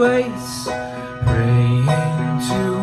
waits, praying to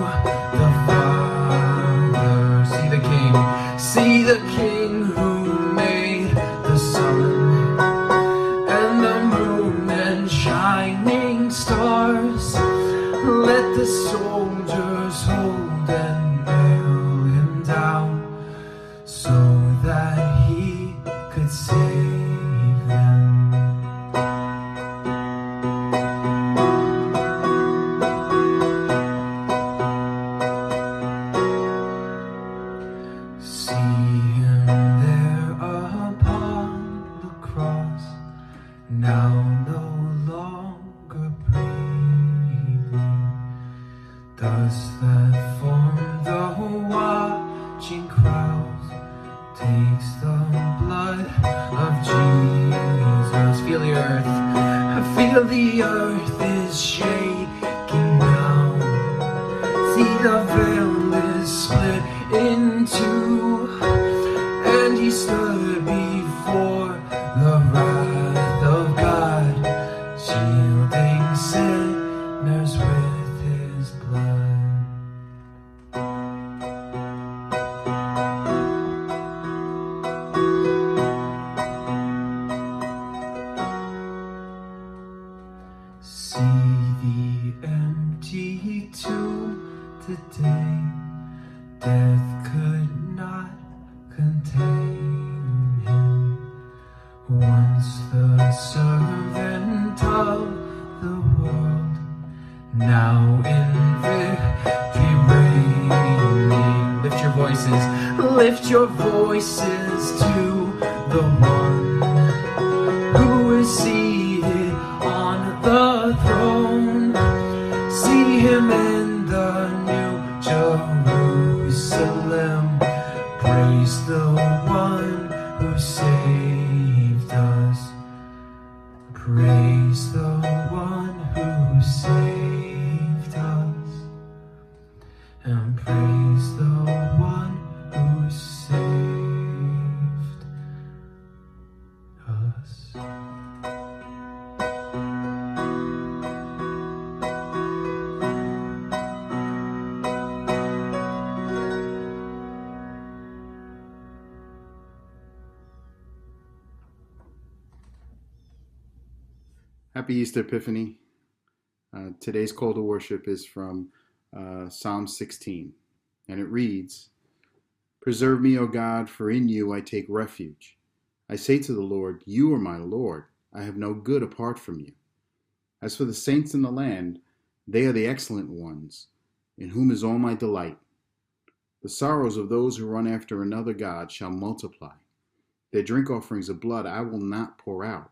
Happy Easter Epiphany. Uh, today's call to worship is from uh, Psalm 16, and it reads Preserve me, O God, for in you I take refuge. I say to the Lord, You are my Lord. I have no good apart from you. As for the saints in the land, they are the excellent ones, in whom is all my delight. The sorrows of those who run after another God shall multiply. Their drink offerings of blood I will not pour out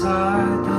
inside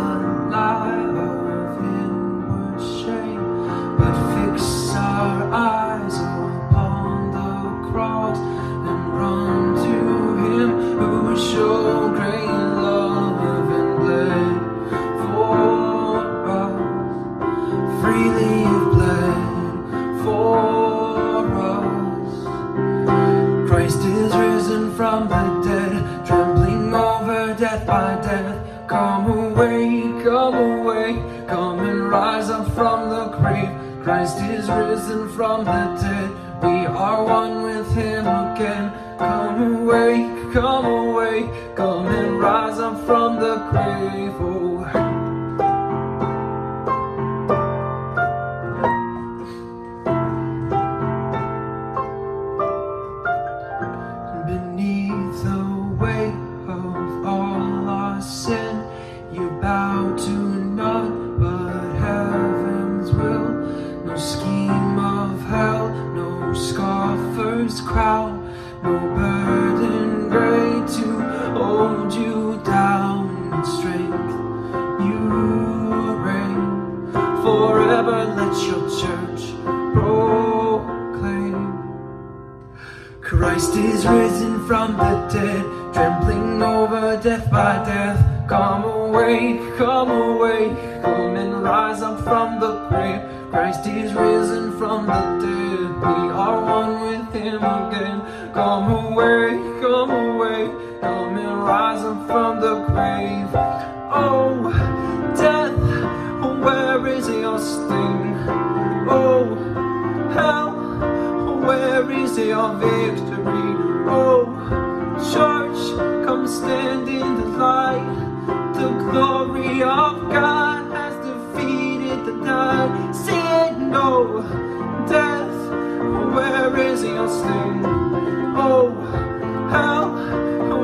Christ is risen from the dead, trampling over death by death. Come away, come away, come and rise up from the grave. Christ is risen from the dead, we are one with him again. Come away, come away, come and rise up from the grave. Oh, victory? Oh, church, come stand in the light. The glory of God has defeated the night. Sin, no, death, where is your sting? Oh, hell,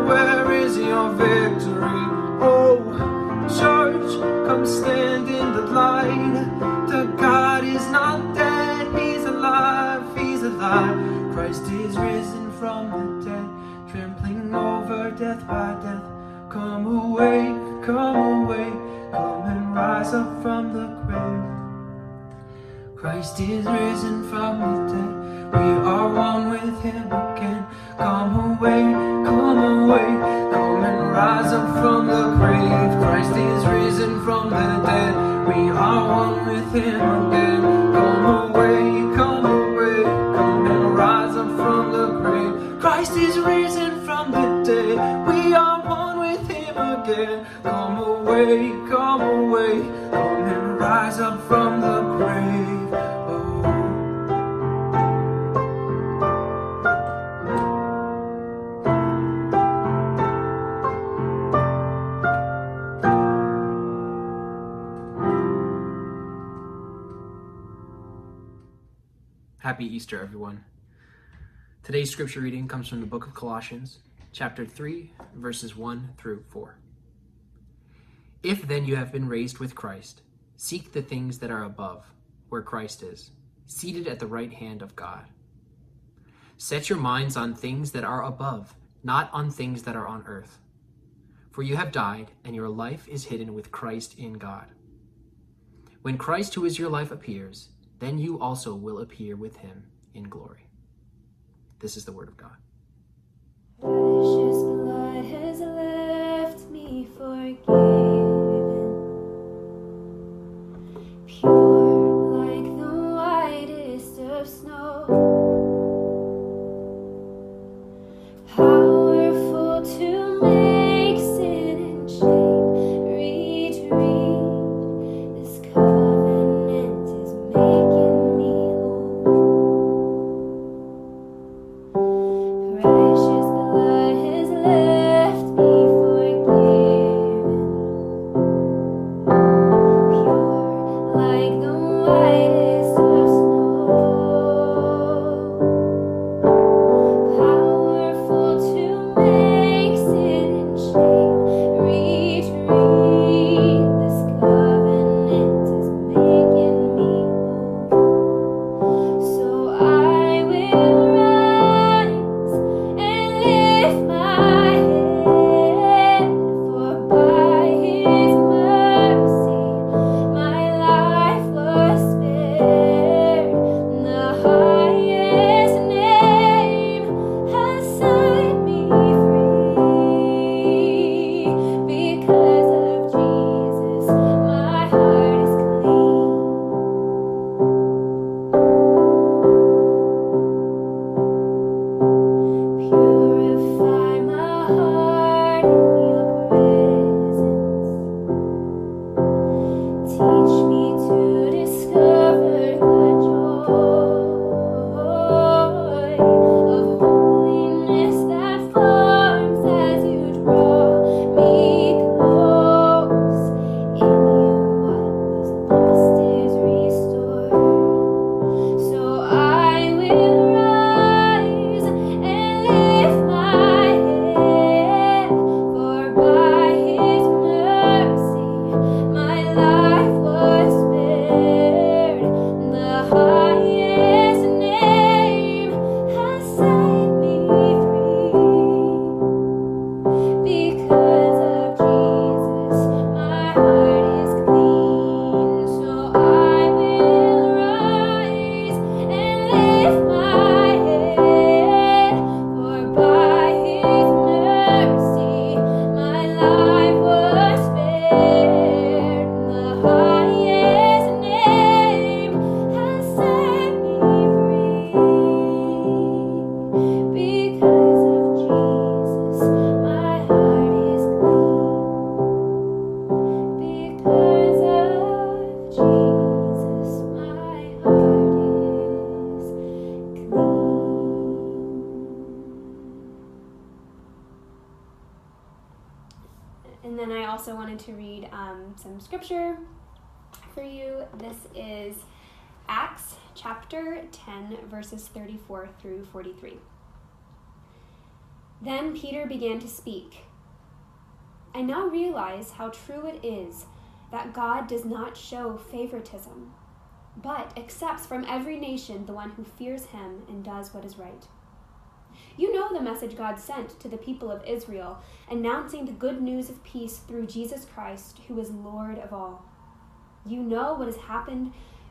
where is your victory? Oh, church, come stand is risen from the dead, trampling over death by death. Come away, come away, come and rise up from the grave. Christ is risen from the dead. We are one with Him again. Come away, come away, come and rise up from the grave. Christ is risen from the dead. We are one with Him again. Come away, come away, come and rise up from the grave. Oh. Happy Easter, everyone. Today's scripture reading comes from the book of Colossians, chapter 3, verses 1 through 4. If then you have been raised with Christ, seek the things that are above, where Christ is, seated at the right hand of God. Set your minds on things that are above, not on things that are on earth. For you have died, and your life is hidden with Christ in God. When Christ, who is your life, appears, then you also will appear with him in glory. This is the word of God. Precious blood has left me forgiven, chapter 10, verses 34 through 43. Then Peter began to speak. I now realize how true it is that God does not show favoritism, but accepts from every nation the one who fears him and does what is right. You know the message God sent to the people of Israel, announcing the good news of peace through Jesus Christ, who is Lord of all. You know what has happened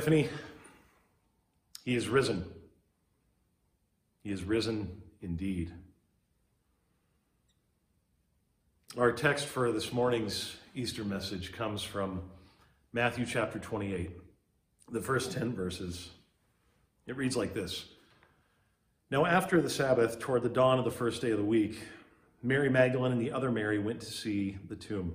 Epiphany. He is risen. He is risen indeed. Our text for this morning's Easter message comes from Matthew chapter 28, the first 10 verses. It reads like this Now, after the Sabbath, toward the dawn of the first day of the week, Mary Magdalene and the other Mary went to see the tomb.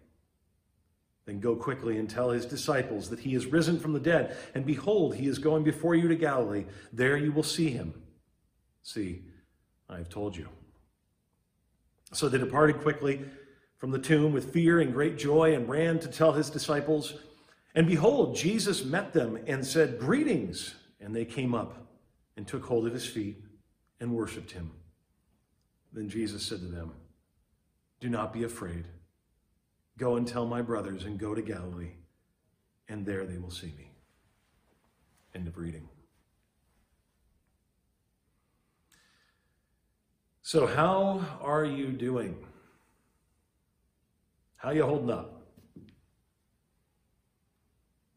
Then go quickly and tell his disciples that he is risen from the dead, and behold, he is going before you to Galilee. There you will see him. See, I have told you. So they departed quickly from the tomb with fear and great joy and ran to tell his disciples. And behold, Jesus met them and said, Greetings. And they came up and took hold of his feet and worshiped him. Then Jesus said to them, Do not be afraid. Go and tell my brothers and go to Galilee, and there they will see me. End of reading. So, how are you doing? How you holding up?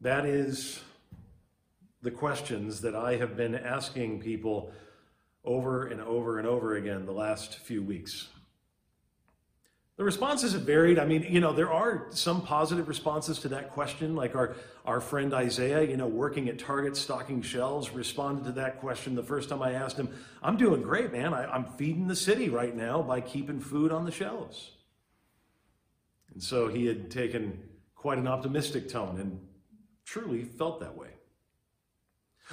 That is the questions that I have been asking people over and over and over again the last few weeks. The responses have varied. I mean, you know, there are some positive responses to that question, like our, our friend Isaiah, you know, working at Target stocking shelves, responded to that question the first time I asked him, I'm doing great, man. I, I'm feeding the city right now by keeping food on the shelves. And so he had taken quite an optimistic tone and truly felt that way.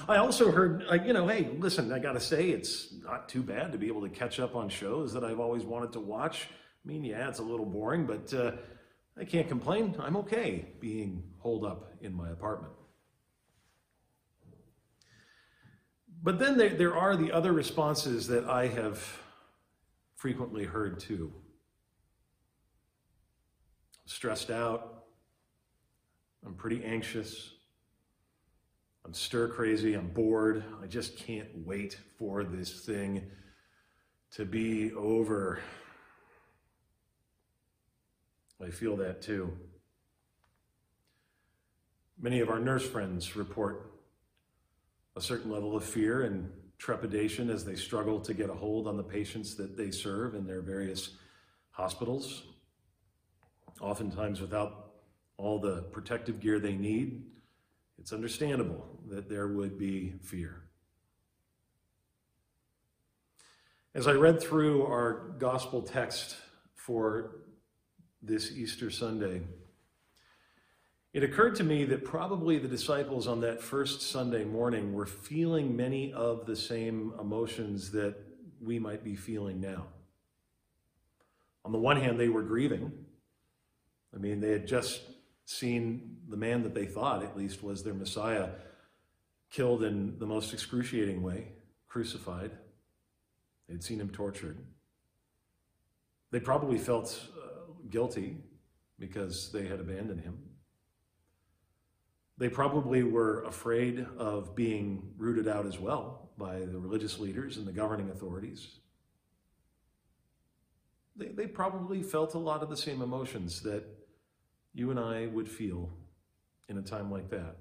I also heard, uh, you know, hey, listen, I got to say, it's not too bad to be able to catch up on shows that I've always wanted to watch I mean, yeah, it's a little boring, but uh, I can't complain. I'm okay being holed up in my apartment. But then there, there are the other responses that I have frequently heard too. I'm stressed out. I'm pretty anxious. I'm stir crazy. I'm bored. I just can't wait for this thing to be over. I feel that too. Many of our nurse friends report a certain level of fear and trepidation as they struggle to get a hold on the patients that they serve in their various hospitals, oftentimes without all the protective gear they need. It's understandable that there would be fear. As I read through our gospel text for this Easter Sunday, it occurred to me that probably the disciples on that first Sunday morning were feeling many of the same emotions that we might be feeling now. On the one hand, they were grieving. I mean, they had just seen the man that they thought, at least, was their Messiah killed in the most excruciating way, crucified. They'd seen him tortured. They probably felt uh, guilty because they had abandoned him. They probably were afraid of being rooted out as well by the religious leaders and the governing authorities. They, they probably felt a lot of the same emotions that you and I would feel in a time like that.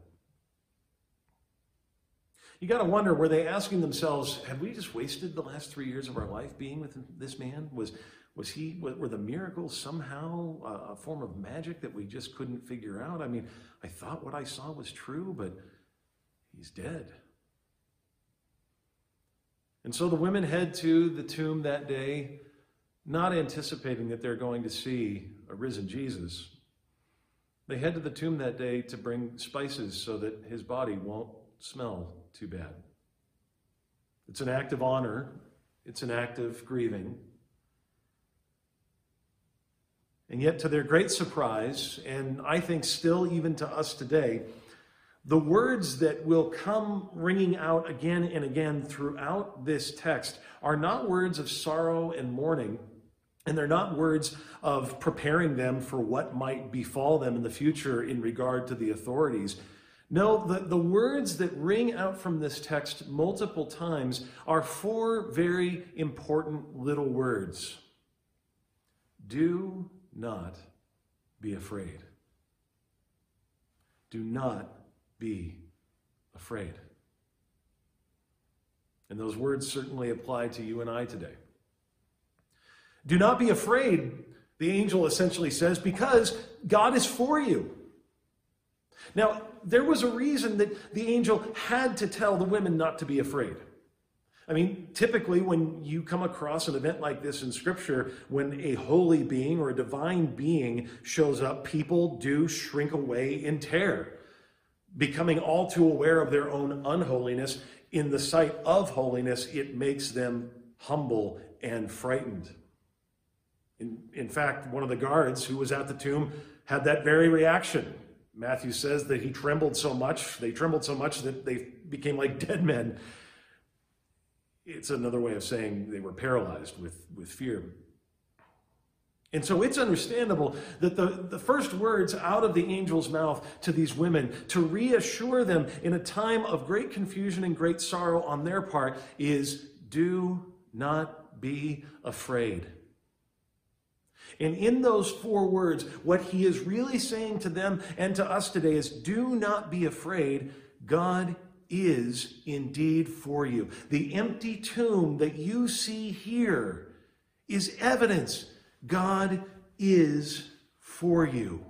You got to wonder were they asking themselves, have we just wasted the last three years of our life being with this man? Was, was he, were the miracles somehow uh, a form of magic that we just couldn't figure out? I mean, I thought what I saw was true, but he's dead. And so the women head to the tomb that day, not anticipating that they're going to see a risen Jesus. They head to the tomb that day to bring spices so that his body won't smell too bad. It's an act of honor, it's an act of grieving. And yet, to their great surprise, and I think still even to us today, the words that will come ringing out again and again throughout this text are not words of sorrow and mourning, and they're not words of preparing them for what might befall them in the future in regard to the authorities. No, the, the words that ring out from this text multiple times are four very important little words Do not be afraid. Do not be afraid. And those words certainly apply to you and I today. Do not be afraid, the angel essentially says, because God is for you. Now, there was a reason that the angel had to tell the women not to be afraid. I mean, typically, when you come across an event like this in Scripture, when a holy being or a divine being shows up, people do shrink away in terror, becoming all too aware of their own unholiness. In the sight of holiness, it makes them humble and frightened. In, in fact, one of the guards who was at the tomb had that very reaction. Matthew says that he trembled so much, they trembled so much that they became like dead men it's another way of saying they were paralyzed with, with fear. And so it's understandable that the, the first words out of the angel's mouth to these women to reassure them in a time of great confusion and great sorrow on their part is do not be afraid. And in those four words, what he is really saying to them and to us today is do not be afraid. God is indeed for you. The empty tomb that you see here is evidence God is for you.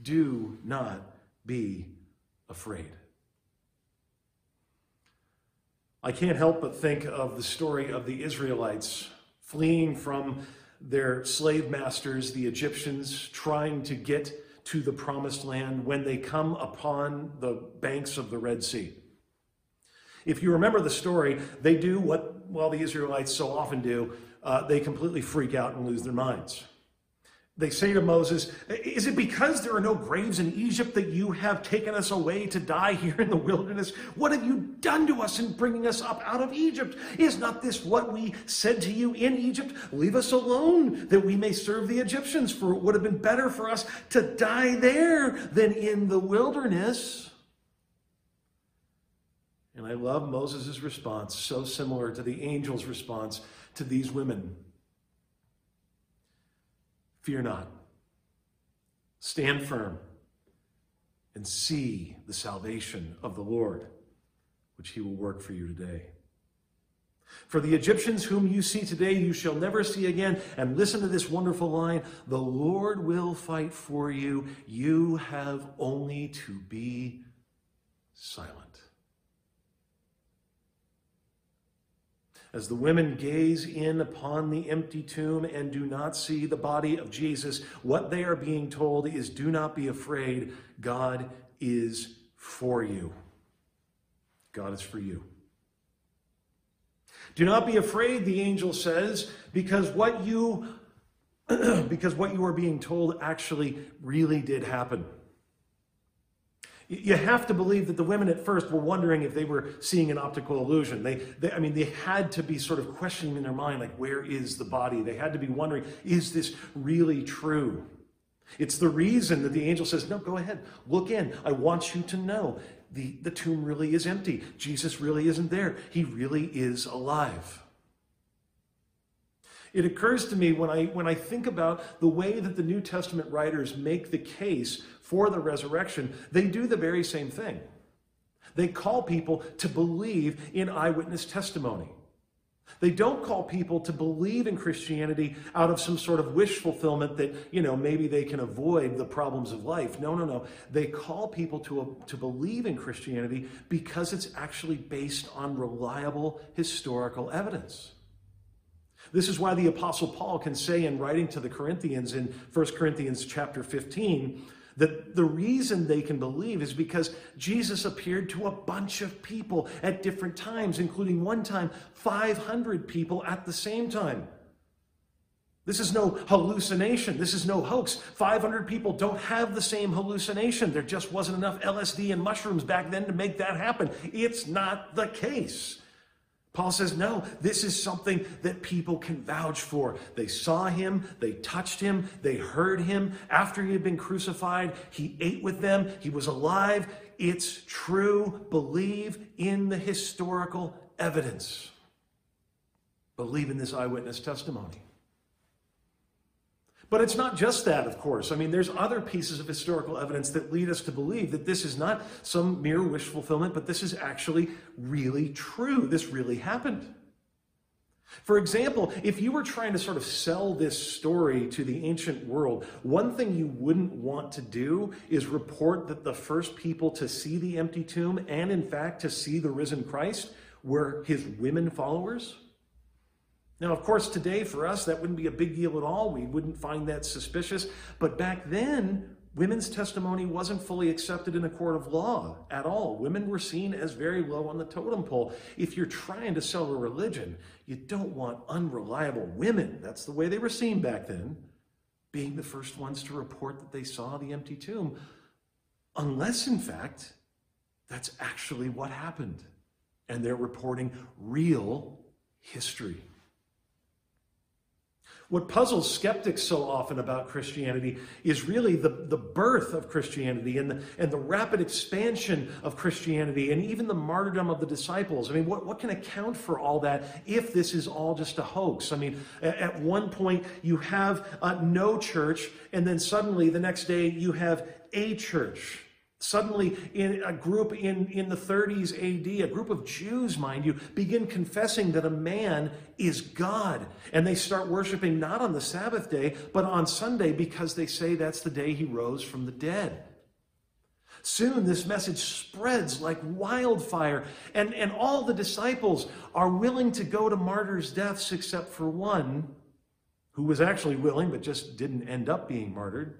Do not be afraid. I can't help but think of the story of the Israelites fleeing from their slave masters, the Egyptians, trying to get to the promised land when they come upon the banks of the Red Sea. If you remember the story, they do what, well, the Israelites so often do uh, they completely freak out and lose their minds. They say to Moses, Is it because there are no graves in Egypt that you have taken us away to die here in the wilderness? What have you done to us in bringing us up out of Egypt? Is not this what we said to you in Egypt? Leave us alone that we may serve the Egyptians, for it would have been better for us to die there than in the wilderness. And I love Moses' response, so similar to the angel's response to these women. Fear not. Stand firm and see the salvation of the Lord, which he will work for you today. For the Egyptians whom you see today, you shall never see again. And listen to this wonderful line the Lord will fight for you. You have only to be silent. As the women gaze in upon the empty tomb and do not see the body of Jesus, what they are being told is do not be afraid. God is for you. God is for you. Do not be afraid, the angel says, because what you because what you are being told actually really did happen. You have to believe that the women at first were wondering if they were seeing an optical illusion. They, they, I mean, they had to be sort of questioning in their mind, like, where is the body? They had to be wondering, is this really true? It's the reason that the angel says, No, go ahead, look in. I want you to know the, the tomb really is empty. Jesus really isn't there. He really is alive. It occurs to me when I, when I think about the way that the New Testament writers make the case for the resurrection, they do the very same thing. They call people to believe in eyewitness testimony. They don't call people to believe in Christianity out of some sort of wish fulfillment that, you know, maybe they can avoid the problems of life. No, no, no. They call people to, to believe in Christianity because it's actually based on reliable historical evidence. This is why the apostle Paul can say in writing to the Corinthians in 1 Corinthians chapter 15 that the reason they can believe is because Jesus appeared to a bunch of people at different times, including one time 500 people at the same time. This is no hallucination. This is no hoax. 500 people don't have the same hallucination. There just wasn't enough LSD and mushrooms back then to make that happen. It's not the case. Paul says, no, this is something that people can vouch for. They saw him, they touched him, they heard him. After he had been crucified, he ate with them, he was alive. It's true. Believe in the historical evidence. Believe in this eyewitness testimony. But it's not just that, of course. I mean, there's other pieces of historical evidence that lead us to believe that this is not some mere wish fulfillment, but this is actually really true. This really happened. For example, if you were trying to sort of sell this story to the ancient world, one thing you wouldn't want to do is report that the first people to see the empty tomb and, in fact, to see the risen Christ were his women followers. Now, of course, today for us, that wouldn't be a big deal at all. We wouldn't find that suspicious. But back then, women's testimony wasn't fully accepted in a court of law at all. Women were seen as very low on the totem pole. If you're trying to sell a religion, you don't want unreliable women. That's the way they were seen back then, being the first ones to report that they saw the empty tomb. Unless, in fact, that's actually what happened. And they're reporting real history. What puzzles skeptics so often about Christianity is really the, the birth of Christianity and the, and the rapid expansion of Christianity and even the martyrdom of the disciples. I mean, what, what can account for all that if this is all just a hoax? I mean, at, one point you have uh, no church, and then suddenly the next day you have a church. Suddenly, in a group in, in the 30s AD, a group of Jews, mind you, begin confessing that a man is God. And they start worshiping not on the Sabbath day, but on Sunday because they say that's the day he rose from the dead. Soon this message spreads like wildfire, and, and all the disciples are willing to go to martyrs' deaths except for one who was actually willing but just didn't end up being martyred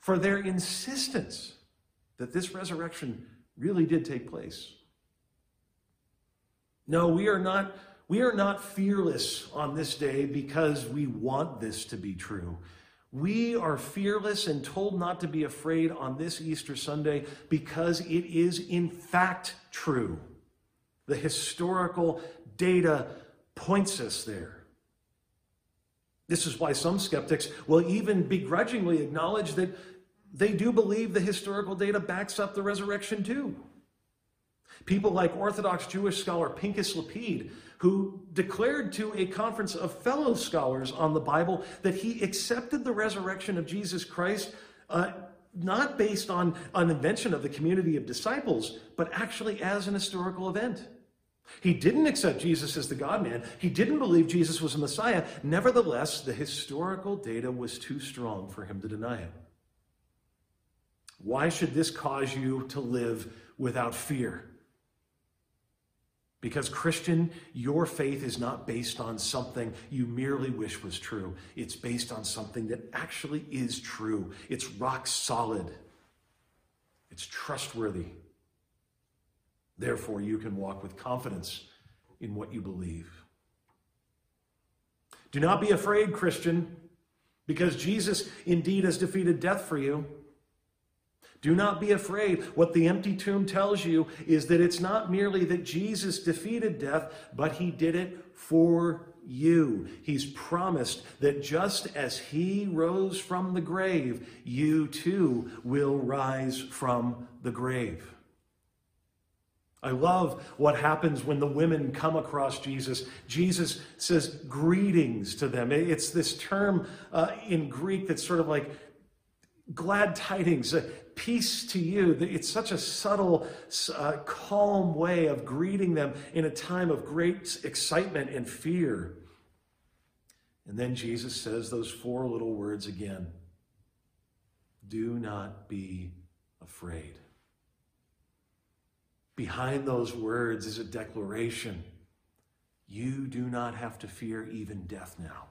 for their insistence that this resurrection really did take place. No, we are not we are not fearless on this day because we want this to be true. We are fearless and told not to be afraid on this Easter Sunday because it is in fact true. The historical data points us there. This is why some skeptics will even begrudgingly acknowledge that they do believe the historical data backs up the resurrection too. People like Orthodox Jewish scholar Pinchas Lapide, who declared to a conference of fellow scholars on the Bible that he accepted the resurrection of Jesus Christ uh, not based on an invention of the community of disciples, but actually as an historical event. He didn't accept Jesus as the God man. He didn't believe Jesus was a Messiah. Nevertheless, the historical data was too strong for him to deny it. Why should this cause you to live without fear? Because, Christian, your faith is not based on something you merely wish was true. It's based on something that actually is true. It's rock solid, it's trustworthy. Therefore, you can walk with confidence in what you believe. Do not be afraid, Christian, because Jesus indeed has defeated death for you. Do not be afraid. What the empty tomb tells you is that it's not merely that Jesus defeated death, but he did it for you. He's promised that just as he rose from the grave, you too will rise from the grave. I love what happens when the women come across Jesus. Jesus says greetings to them. It's this term uh, in Greek that's sort of like glad tidings, peace to you. It's such a subtle, uh, calm way of greeting them in a time of great excitement and fear. And then Jesus says those four little words again Do not be afraid. Behind those words is a declaration you do not have to fear even death now.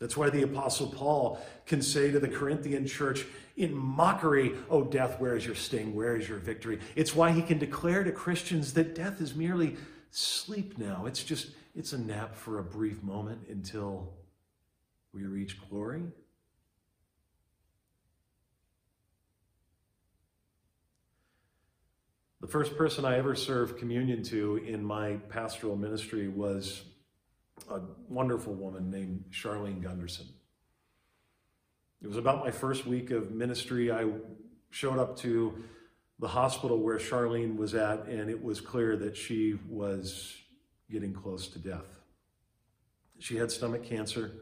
That's why the Apostle Paul can say to the Corinthian church in mockery, Oh, death, where is your sting? Where is your victory? It's why he can declare to Christians that death is merely sleep now. It's just, it's a nap for a brief moment until we reach glory. The first person I ever served communion to in my pastoral ministry was a wonderful woman named Charlene Gunderson. It was about my first week of ministry. I showed up to the hospital where Charlene was at, and it was clear that she was getting close to death. She had stomach cancer.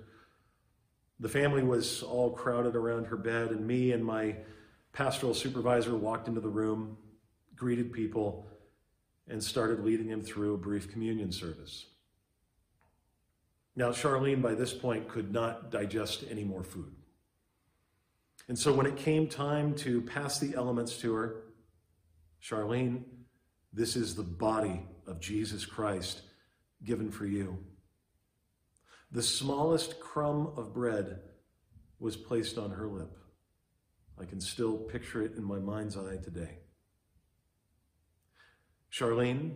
The family was all crowded around her bed, and me and my pastoral supervisor walked into the room, greeted people, and started leading them through a brief communion service. Now, Charlene, by this point, could not digest any more food. And so when it came time to pass the elements to her, Charlene, this is the body of Jesus Christ given for you. The smallest crumb of bread was placed on her lip. I can still picture it in my mind's eye today. Charlene,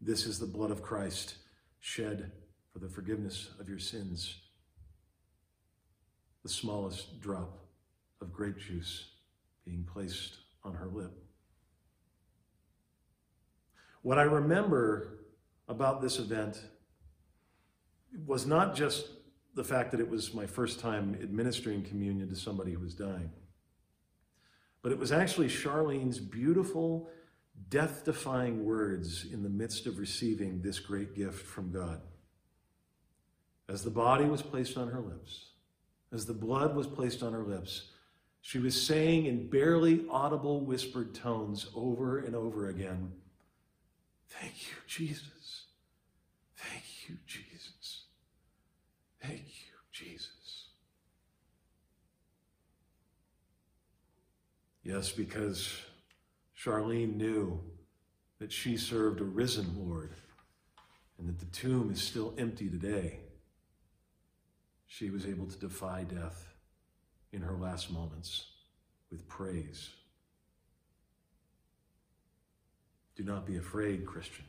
this is the blood of Christ shed for the forgiveness of your sins. The smallest drop of grape juice being placed on her lip. What I remember about this event was not just the fact that it was my first time administering communion to somebody who was dying. But it was actually Charlene's beautiful, death defying words in the midst of receiving this great gift from God. As the body was placed on her lips, as the blood was placed on her lips, she was saying in barely audible whispered tones over and over again, Thank you, Jesus. Thank you, Jesus. Thank you, Jesus. Yes, because Charlene knew that she served a risen Lord and that the tomb is still empty today. She was able to defy death in her last moments with praise. Do not be afraid, Christian,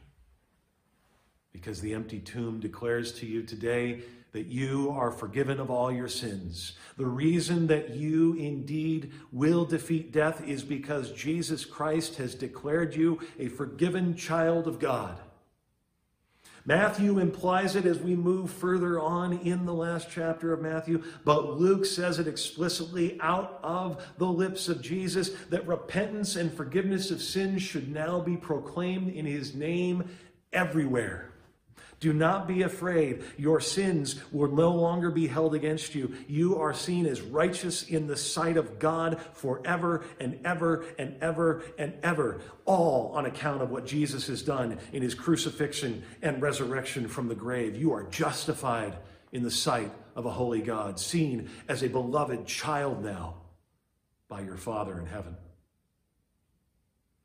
because the empty tomb declares to you today that you are forgiven of all your sins. The reason that you indeed will defeat death is because Jesus Christ has declared you a forgiven child of God. Matthew implies it as we move further on in the last chapter of Matthew, but Luke says it explicitly out of the lips of Jesus that repentance and forgiveness of sins should now be proclaimed in his name everywhere. Do not be afraid. Your sins will no longer be held against you. You are seen as righteous in the sight of God forever and ever and ever and ever, all on account of what Jesus has done in his crucifixion and resurrection from the grave. You are justified in the sight of a holy God, seen as a beloved child now by your Father in heaven.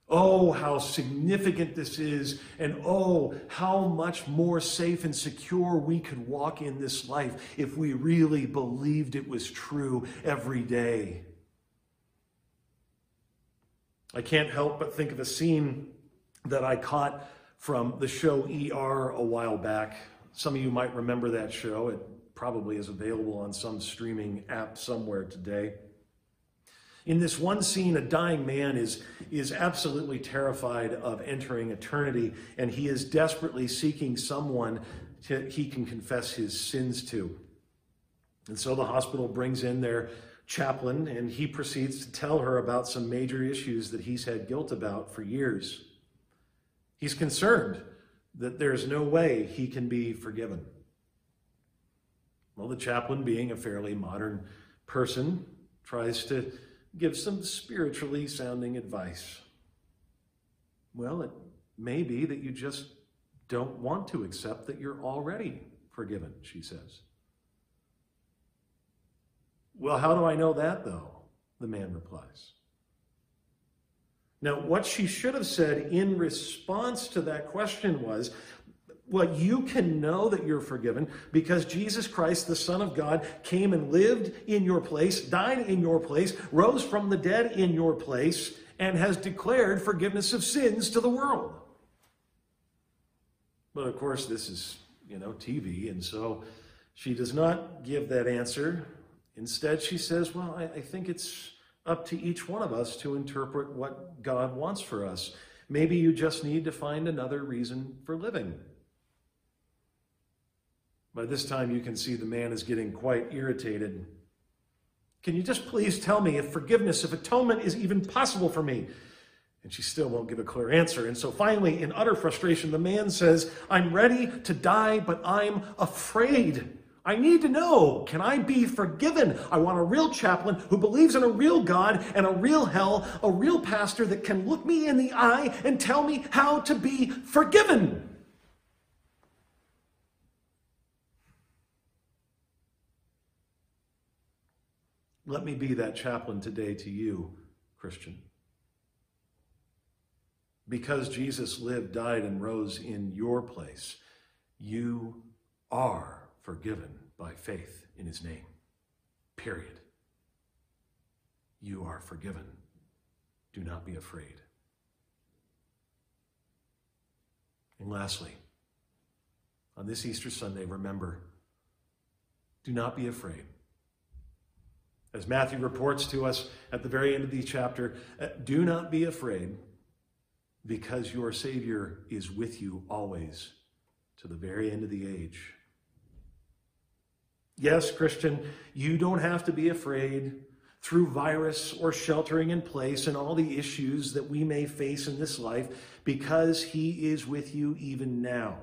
Oh, how significant this is, and oh, how much more safe and secure we could walk in this life if we really believed it was true every day. I can't help but think of a scene that I caught from the show ER a while back. Some of you might remember that show. It probably is available on some streaming app somewhere today. In this one scene, a dying man is, is absolutely terrified of entering eternity, and he is desperately seeking someone to, he can confess his sins to. And so the hospital brings in their chaplain, and he proceeds to tell her about some major issues that he's had guilt about for years. He's concerned that there's no way he can be forgiven. Well, the chaplain, being a fairly modern person, tries to give some spiritually sounding advice. Well, it may be that you just don't want to accept that you're already forgiven, she says. Well, how do I know that, though? The man replies. Now, what she should have said in response to that question was, well, you can know that you're forgiven because Jesus Christ, the Son of God, came and lived in your place, died in your place, rose from the dead in your place, and has declared forgiveness of sins to the world. But of course, this is, you know, TV, and so she does not give that answer. Instead, she says, Well, I, I think it's up to each one of us to interpret what God wants for us. Maybe you just need to find another reason for living. By this time, you can see the man is getting quite irritated. Can you just please tell me if forgiveness, if atonement is even possible for me? And she still won't give a clear answer. And so finally, in utter frustration, the man says, I'm ready to die, but I'm afraid. I need to know can I be forgiven? I want a real chaplain who believes in a real God and a real hell, a real pastor that can look me in the eye and tell me how to be forgiven. Let me be that chaplain today to you, Christian. Because Jesus lived, died, and rose in your place, you are forgiven by faith in his name. Period. You are forgiven. Do not be afraid. And lastly, on this Easter Sunday, remember do not be afraid. As Matthew reports to us at the very end of the chapter, uh, do not be afraid because your Savior is with you always to the very end of the age. Yes, Christian, you don't have to be afraid through virus or sheltering in place and all the issues that we may face in this life because He is with you even now.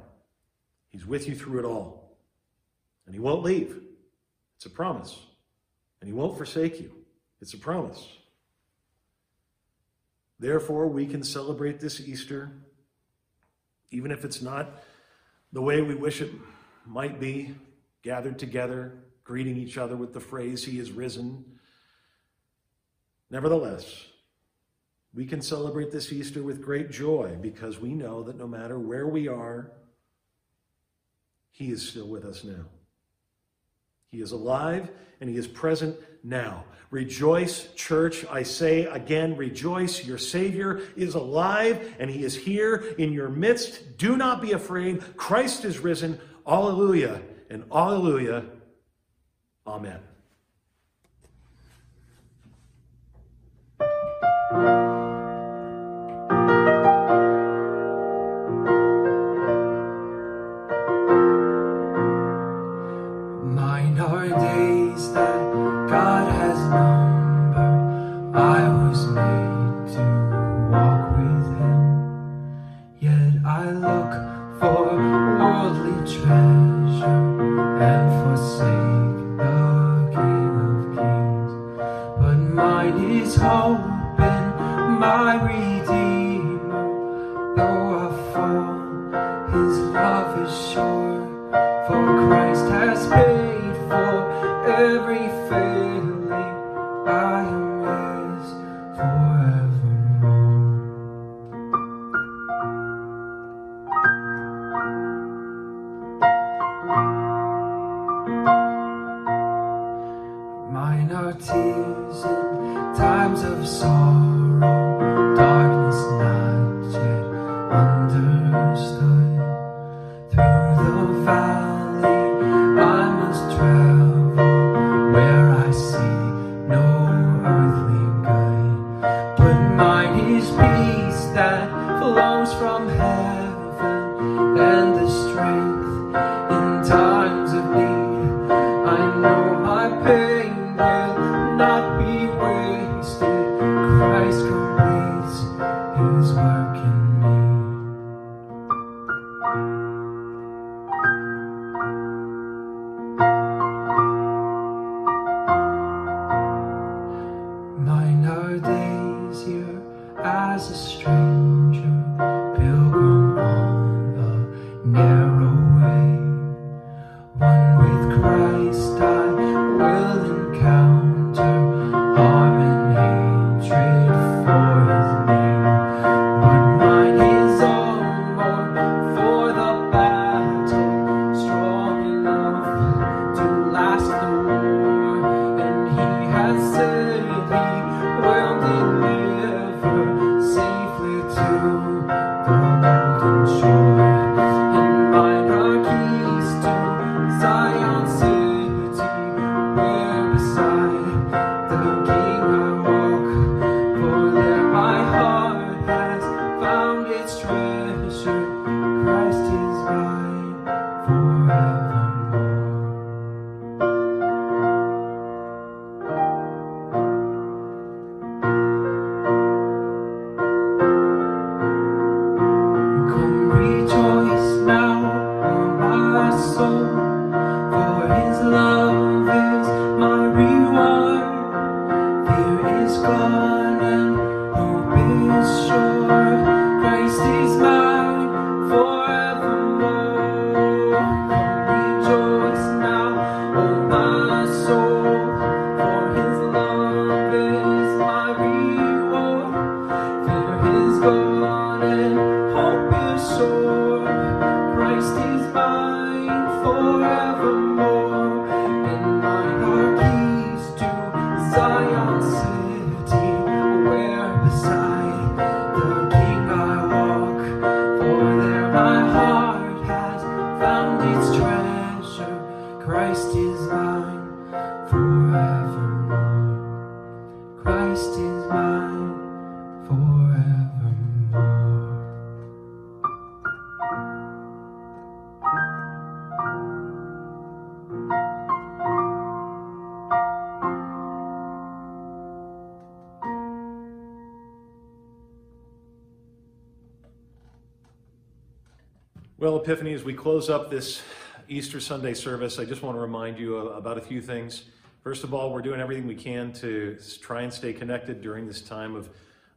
He's with you through it all. And He won't leave. It's a promise. And He won't forsake you. It's a promise. Therefore, we can celebrate this Easter, even if it's not the way we wish it might be, gathered together, greeting each other with the phrase, He is risen. Nevertheless, we can celebrate this Easter with great joy because we know that no matter where we are, He is still with us now. He is alive and He is present now. Rejoice, church. I say again, rejoice. Your Savior is alive and He is here in your midst. Do not be afraid. Christ is risen. Alleluia and alleluia. Amen. Well, Epiphany, as we close up this Easter Sunday service, I just want to remind you about a few things. First of all, we're doing everything we can to try and stay connected during this time of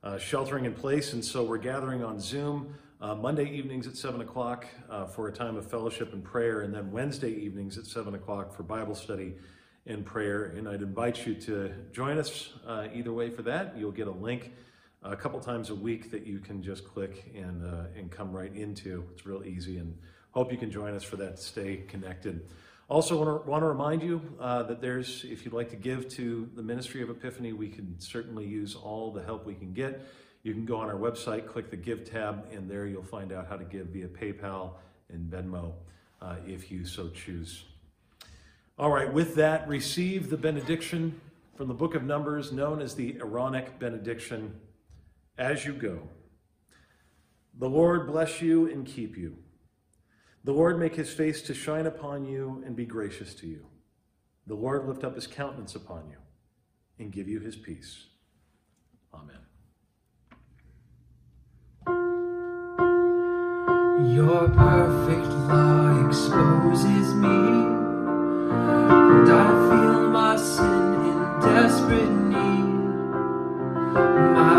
uh, sheltering in place, and so we're gathering on Zoom uh, Monday evenings at 7 o'clock uh, for a time of fellowship and prayer, and then Wednesday evenings at 7 o'clock for Bible study and prayer. And I'd invite you to join us uh, either way for that. You'll get a link a couple times a week that you can just click and, uh, and come right into. It's real easy, and hope you can join us for that stay connected. Also, want to, want to remind you uh, that there's, if you'd like to give to the Ministry of Epiphany, we can certainly use all the help we can get. You can go on our website, click the Give tab, and there you'll find out how to give via PayPal and Venmo uh, if you so choose. All right, with that, receive the benediction from the book of Numbers, known as the Aaronic benediction, as you go. The Lord bless you and keep you. The Lord make his face to shine upon you and be gracious to you. The Lord lift up his countenance upon you and give you his peace. Amen. Your perfect law exposes me, and I feel my sin in desperate need. My